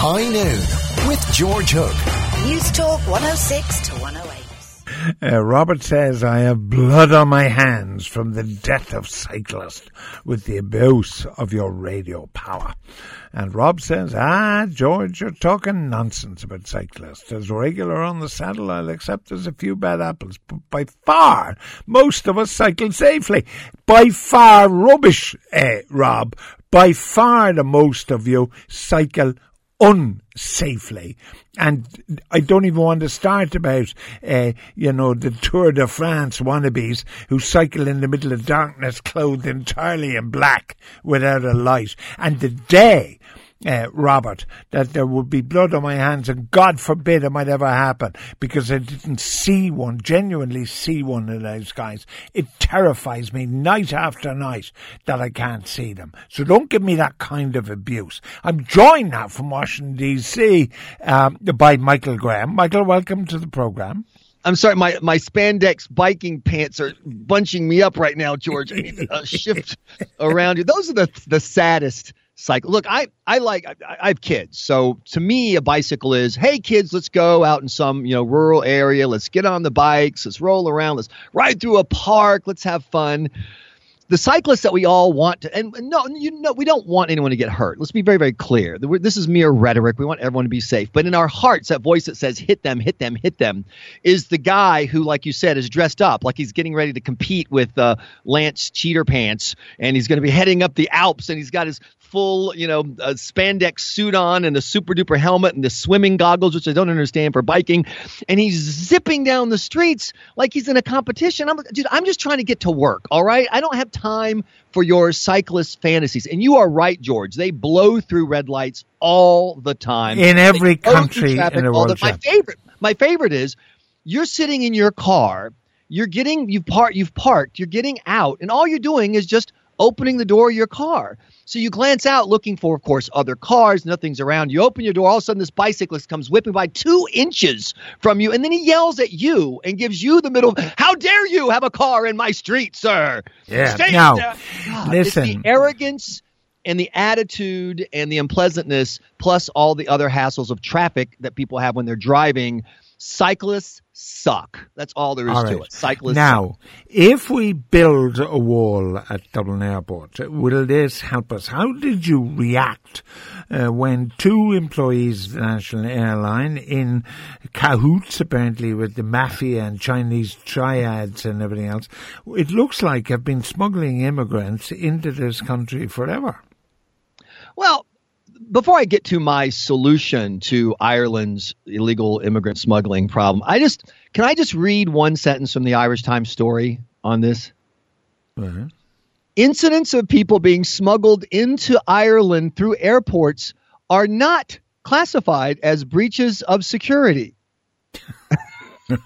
High Noon with George Hook. Newstalk 106 to 108. Uh, Robert says, I have blood on my hands from the death of cyclist with the abuse of your radio power. And Rob says, ah, George, you're talking nonsense about cyclists. As regular on the saddle, I'll accept there's a few bad apples, but by far, most of us cycle safely. By far rubbish, eh, Rob. By far the most of you cycle unsafely. And I don't even want to start about, uh, you know, the Tour de France wannabes who cycle in the middle of darkness clothed entirely in black without a light. And the day uh, Robert, that there would be blood on my hands, and God forbid it might ever happen because I didn't see one, genuinely see one of those guys. It terrifies me night after night that I can't see them. So don't give me that kind of abuse. I'm joined now from Washington D.C. Um, by Michael Graham. Michael, welcome to the program. I'm sorry, my, my spandex biking pants are bunching me up right now, George. I need to uh, shift around you. Those are the the saddest cycle. Look, I I like I, I, have kids, so to me, a bicycle is hey kids, let's go out in some you know rural area, let's get on the bikes, let's roll around, let's ride through a park, let's have fun the cyclists that we all want to, and no, you know, we don't want anyone to get hurt. Let's be very, very clear. This is mere rhetoric. We want everyone to be safe. But in our hearts, that voice that says, hit them, hit them, hit them, is the guy who, like you said, is dressed up like he's getting ready to compete with uh, Lance Cheater Pants, and he's going to be heading up the Alps, and he's got his full, you know, uh, spandex suit on and the super duper helmet and the swimming goggles, which I don't understand for biking. And he's zipping down the streets like he's in a competition. I'm, dude, I'm just trying to get to work. All right. I don't have time for your cyclist fantasies. And you are right, George. They blow through red lights all the time in every country in the world. My favorite, my favorite is you're sitting in your car. You're getting you've parked you've parked, you're getting out, and all you're doing is just opening the door of your car. So you glance out looking for, of course, other cars. Nothing's around. You open your door. All of a sudden, this bicyclist comes whipping by two inches from you, and then he yells at you and gives you the middle. How dare you have a car in my street, sir? Yeah. Stay now, God, listen. the arrogance and the attitude and the unpleasantness, plus all the other hassles of traffic that people have when they're driving. Cyclists suck. That's all there is all right. to it. Cyclists. Now, suck. if we build a wall at Dublin Airport, will this help us? How did you react uh, when two employees of the national airline, in cahoots apparently with the mafia and Chinese triads and everything else, it looks like have been smuggling immigrants into this country forever? Well, before I get to my solution to Ireland's illegal immigrant smuggling problem, I just can I just read one sentence from the Irish Times story on this? Uh-huh. Incidents of people being smuggled into Ireland through airports are not classified as breaches of security.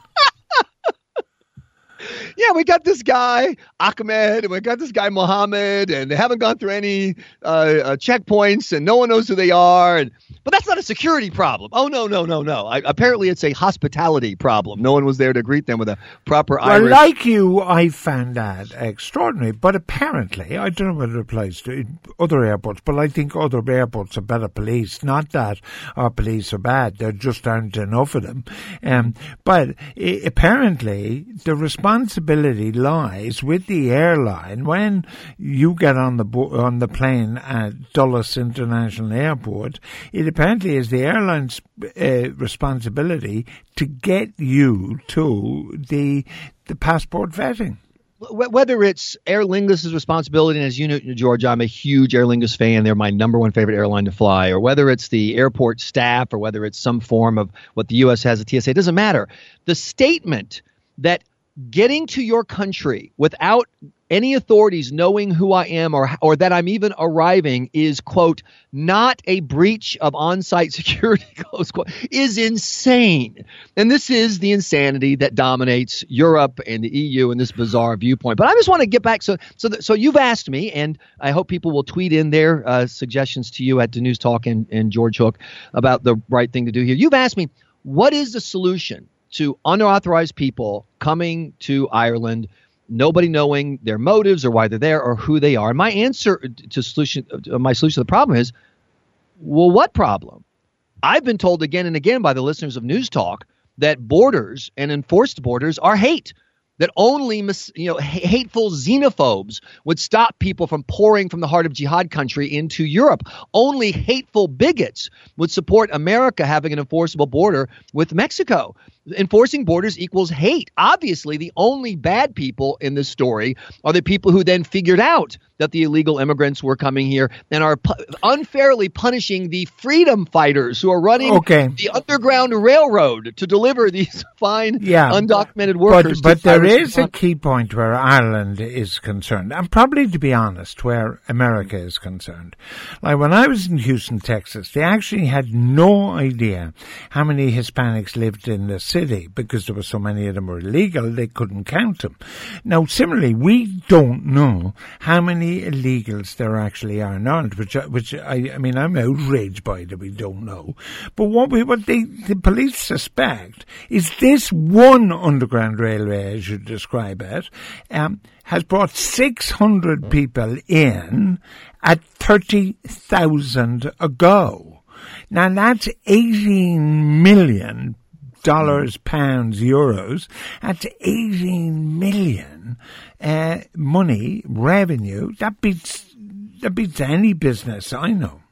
yeah, we got this guy Ahmed, and we got this guy Mohammed, and they haven't gone through any uh, uh, checkpoints, and no one knows who they are. And but that's not a security problem. Oh no, no, no, no. I, apparently, it's a hospitality problem. No one was there to greet them with a proper well, Irish. like you, I found that extraordinary. But apparently, I don't know whether it applies to other airports, but I think other airports have better police. Not that our police are bad; there just aren't enough of them. Um, but it, apparently, the responsibility lies with the airline when you get on the bo- on the plane at Dulles International Airport. It apparently is the airline's uh, responsibility to get you to the the passport vetting whether it's Aer Lingus' responsibility, and as you know, George, I'm a huge Aer Lingus fan. They're my number one favorite airline to fly, or whether it's the airport staff, or whether it's some form of what the U.S. has at TSA, it doesn't matter. The statement that getting to your country without any authorities knowing who I am or or that I'm even arriving is quote not a breach of on-site security close quote is insane. And this is the insanity that dominates Europe and the EU and this bizarre viewpoint. But I just want to get back so so so you've asked me and I hope people will tweet in their uh, suggestions to you at the Newstalk and, and George Hook about the right thing to do here. You've asked me what is the solution to unauthorized people coming to Ireland, nobody knowing their motives or why they're there or who they are. And my answer to solution, uh, my solution to the problem is, well, what problem? I've been told again and again by the listeners of Newstalk that borders and enforced borders are hate that only you know hateful xenophobes would stop people from pouring from the heart of jihad country into Europe. Only hateful bigots would support America having an enforceable border with Mexico. Enforcing borders equals hate. Obviously, the only bad people in this story are the people who then figured out that the illegal immigrants were coming here and are pu- unfairly punishing the freedom fighters who are running okay. the underground railroad to deliver these fine yeah, undocumented workers. But, but there is a key point where Ireland is concerned, and probably to be honest, where America is concerned. Like when I was in Houston, Texas, they actually had no idea how many Hispanics lived in the city because there were so many of them were illegal, they couldn't count them. Now, similarly, we don't know how many illegals there actually are not, which which I, I mean I'm outraged by that we don't know. But what we what they, the police suspect is this one underground railway, as you describe it, um, has brought 600 people in at 30,000 a go. Now that's 18 million dollars, pounds, euros. That's 18 million uh, money, revenue. That beats, that beats any business I know.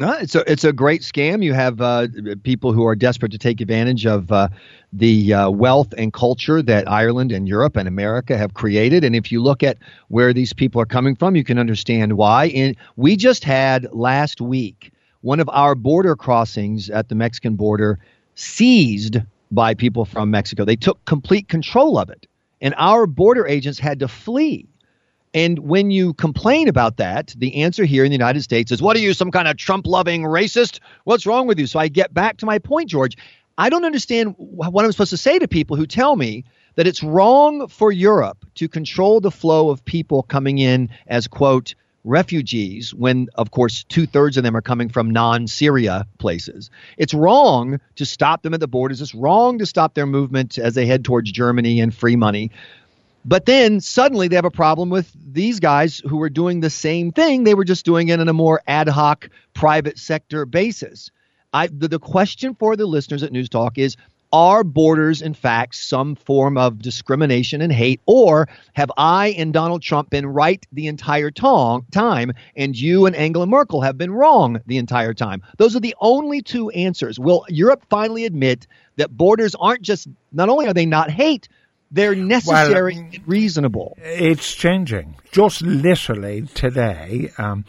Uh, it's a it's a great scam. You have uh, people who are desperate to take advantage of uh, the uh, wealth and culture that Ireland and Europe and America have created. And if you look at where these people are coming from, you can understand why. And we just had last week one of our border crossings at the Mexican border seized by people from Mexico. They took complete control of it, and our border agents had to flee. And when you complain about that, the answer here in the United States is, What are you, some kind of Trump loving racist? What's wrong with you? So I get back to my point, George. I don't understand what I'm supposed to say to people who tell me that it's wrong for Europe to control the flow of people coming in as, quote, refugees when, of course, two thirds of them are coming from non Syria places. It's wrong to stop them at the borders. It's wrong to stop their movement as they head towards Germany and free money. But then suddenly they have a problem with these guys who were doing the same thing. They were just doing it on a more ad hoc private sector basis. I, the, the question for the listeners at Newstalk is are borders, in fact, some form of discrimination and hate? Or have I and Donald Trump been right the entire time, and you and Angela Merkel have been wrong the entire time? Those are the only two answers. Will Europe finally admit that borders aren't just, not only are they not hate, they're necessary well, and reasonable. It's changing. Just literally today, um,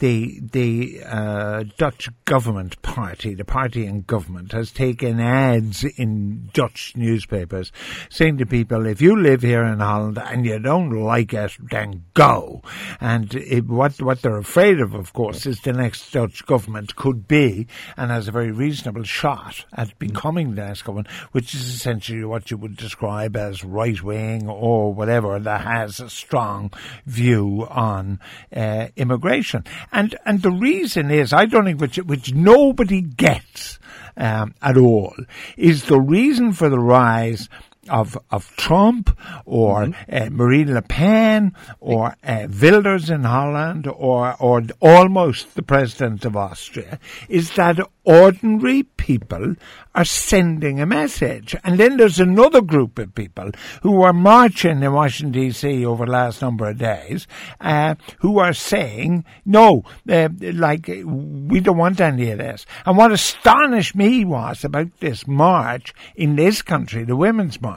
the the uh, Dutch government party, the party in government, has taken ads in Dutch newspapers saying to people, if you live here in Holland and you don't like it, then go. And it, what what they're afraid of, of course, is the next Dutch government could be and has a very reasonable shot at becoming the next government, which is essentially what you would describe as right wing or whatever that has a strong view on uh, immigration. And and the reason is, I don't think which which nobody gets um, at all is the reason for the rise of of Trump or mm-hmm. uh, Marine Le Pen or uh, Wilders in Holland or or almost the president of Austria is that ordinary people are sending a message. And then there's another group of people who are marching in Washington D.C. over the last number of days, uh, who are saying, no, uh, like, we don't want any of this. And what astonished me was about this march in this country, the Women's March,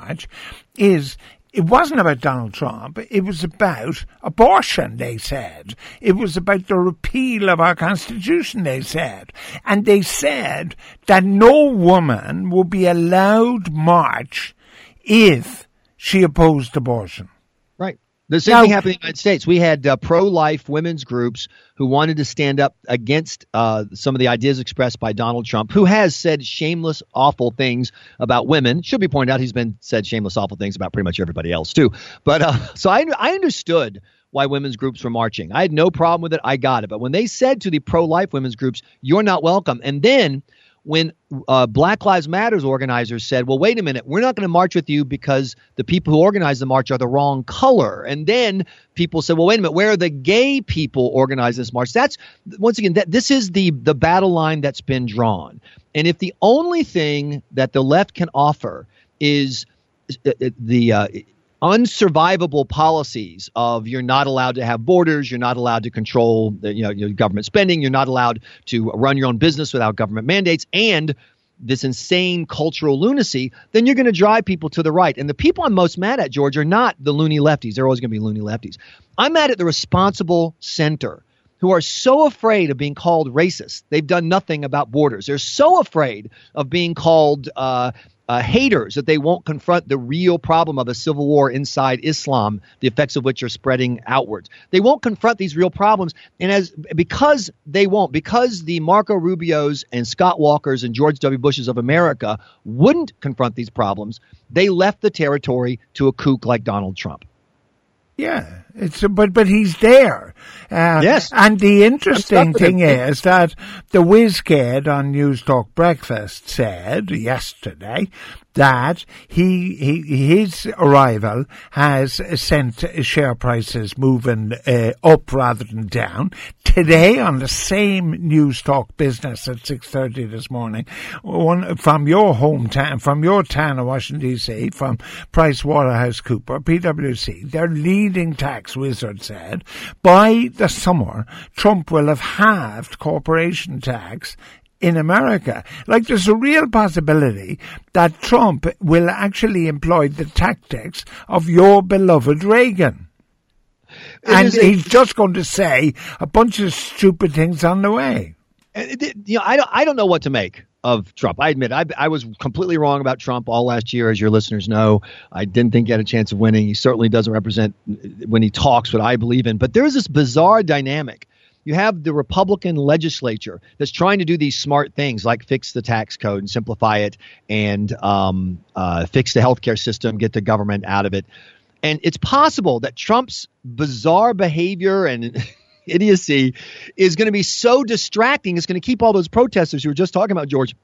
is it wasn't about Donald Trump. It was about abortion, they said. It was about the repeal of our Constitution, they said. And they said that no woman would be allowed march if she opposed abortion. The same now, thing happened in the United States. We had uh, pro-life women's groups who wanted to stand up against uh, some of the ideas expressed by Donald Trump, who has said shameless, awful things about women. Should be pointed out he's been said shameless, awful things about pretty much everybody else too. But uh, so I, I understood why women's groups were marching. I had no problem with it. I got it. But when they said to the pro-life women's groups, "You're not welcome," and then when uh, Black Lives Matters organizers said, well, wait a minute, we're not going to march with you because the people who organize the march are the wrong color. And then people said, well, wait a minute, where are the gay people organizing this march? That's, once again, that this is the, the battle line that's been drawn. And if the only thing that the left can offer is uh, uh, the uh, unsurvivable policies of you're not allowed to have borders, you're not allowed to control you know your government spending, you're not allowed to run your own business without government mandates, and this insane cultural lunacy, then you're going to drive people to the right. And the people I'm most mad at, George, are not the loony lefties. They're always going to be loony lefties. I'm mad at the responsible center who are so afraid of being called racist. They've done nothing about borders. They're so afraid of being called uh, uh, haters that they won't confront the real problem of a civil war inside Islam, the effects of which are spreading outwards. They won't confront these real problems, and as because they won't, because the Marco Rubios and Scott Walkers and George W. Bushes of America wouldn't confront these problems, they left the territory to a kook like Donald Trump. Yeah, it's but but he's there. Uh, yes, and the interesting thing is that the whiz kid on Newstalk Breakfast said yesterday that he, he his arrival has sent share prices moving uh, up rather than down. Today, on the same Newstalk business at six thirty this morning, one from your hometown, from your town of Washington D.C., from Price Waterhouse Cooper, PwC, their leading tax wizard said, by the summer, Trump will have halved corporation tax in America. Like there's a real possibility that Trump will actually employ the tactics of your beloved Reagan. and he's just going to say a bunch of stupid things on the way. You know, I don't, I don't know what to make of Trump. I admit I, I was completely wrong about Trump all last year, as your listeners know. I didn't think he had a chance of winning. He certainly doesn't represent when he talks what I believe in. But there's this bizarre dynamic you have the Republican legislature that's trying to do these smart things like fix the tax code and simplify it and um, uh, fix the healthcare system, get the government out of it. And it's possible that Trump's bizarre behavior and idiocy is going to be so distracting, it's going to keep all those protesters you were just talking about, George,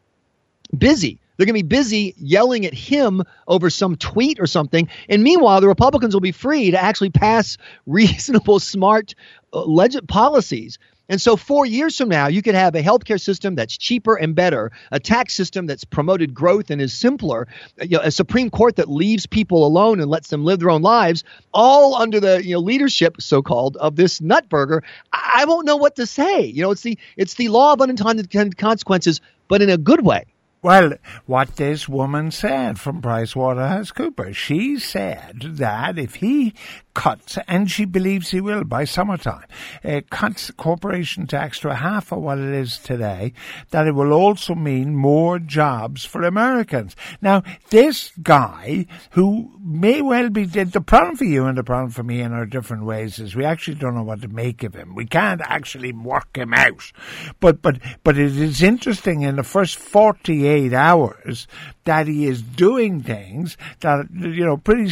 busy. They're going to be busy yelling at him over some tweet or something. And meanwhile, the Republicans will be free to actually pass reasonable, smart Uh, legit policies. And so, four years from now, you could have a healthcare system that's cheaper and better, a tax system that's promoted growth and is simpler, uh, you know, a Supreme Court that leaves people alone and lets them live their own lives, all under the you know leadership, so called, of this nutburger. I, I won't know what to say. You know, it's the it's the law of unintended consequences, but in a good way. Well, what this woman said from PricewaterhouseCoopers, she said that if he cuts, and she believes he will by summertime, uh, cuts corporation tax to a half of what it is today, that it will also mean more jobs for Americans. Now, this guy, who may well be, the problem for you and the problem for me in our different ways is we actually don't know what to make of him. We can't actually work him out. But, but, but it is interesting in the first 48 48 hours that he is doing things that, you know, pretty,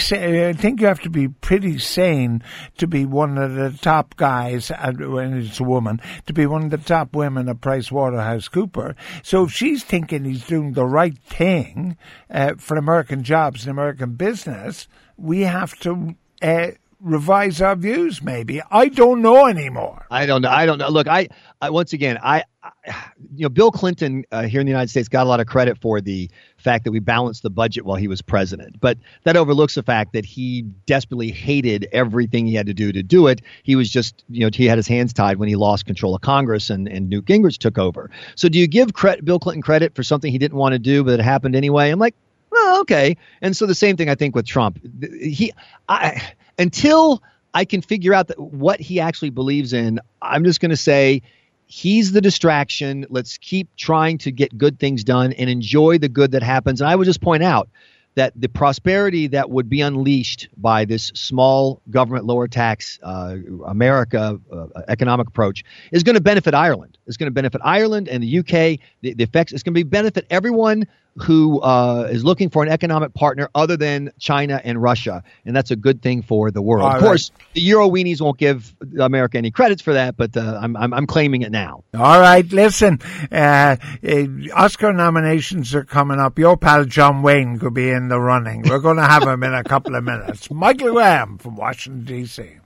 I think you have to be pretty sane to be one of the top guys, when it's a woman, to be one of the top women at Price Waterhouse Cooper. So if she's thinking he's doing the right thing uh, for American jobs and American business, we have to uh, revise our views maybe. I don't know anymore. I don't know. I don't know. Look i, I once again I, I, you know bill clinton uh, here in the united states got a lot of credit for the fact that we balanced the budget while he was president. But that overlooks the fact that he desperately hated everything he had to do to do it. He was just you know he had his hands tied when he lost control of congress and, and newt gingrich took over. So do you give credit, bill clinton credit for something he didn't want to do but it happened anyway? I'm like well, okay. And so the same thing I think with Trump. He, I, until I can figure out that what he actually believes in, I'm just going to say he's the distraction. Let's keep trying to get good things done and enjoy the good that happens. And I would just point out that the prosperity that would be unleashed by this small government lower tax uh, America uh, economic approach is going to benefit Ireland. It's going to benefit Ireland and the UK. The, the effects. It's going to be benefit everyone who uh, is looking for an economic partner other than China and Russia, and that's a good thing for the world. All of right. course, the Euro weenies won't give America any credits for that, but uh, I'm, I'm I'm claiming it now. All right, listen, uh, uh, Oscar nominations are coming up. Your pal John Wayne could be in the running. We're going to have him in a couple of minutes. Michael Graham from Washington, D.C.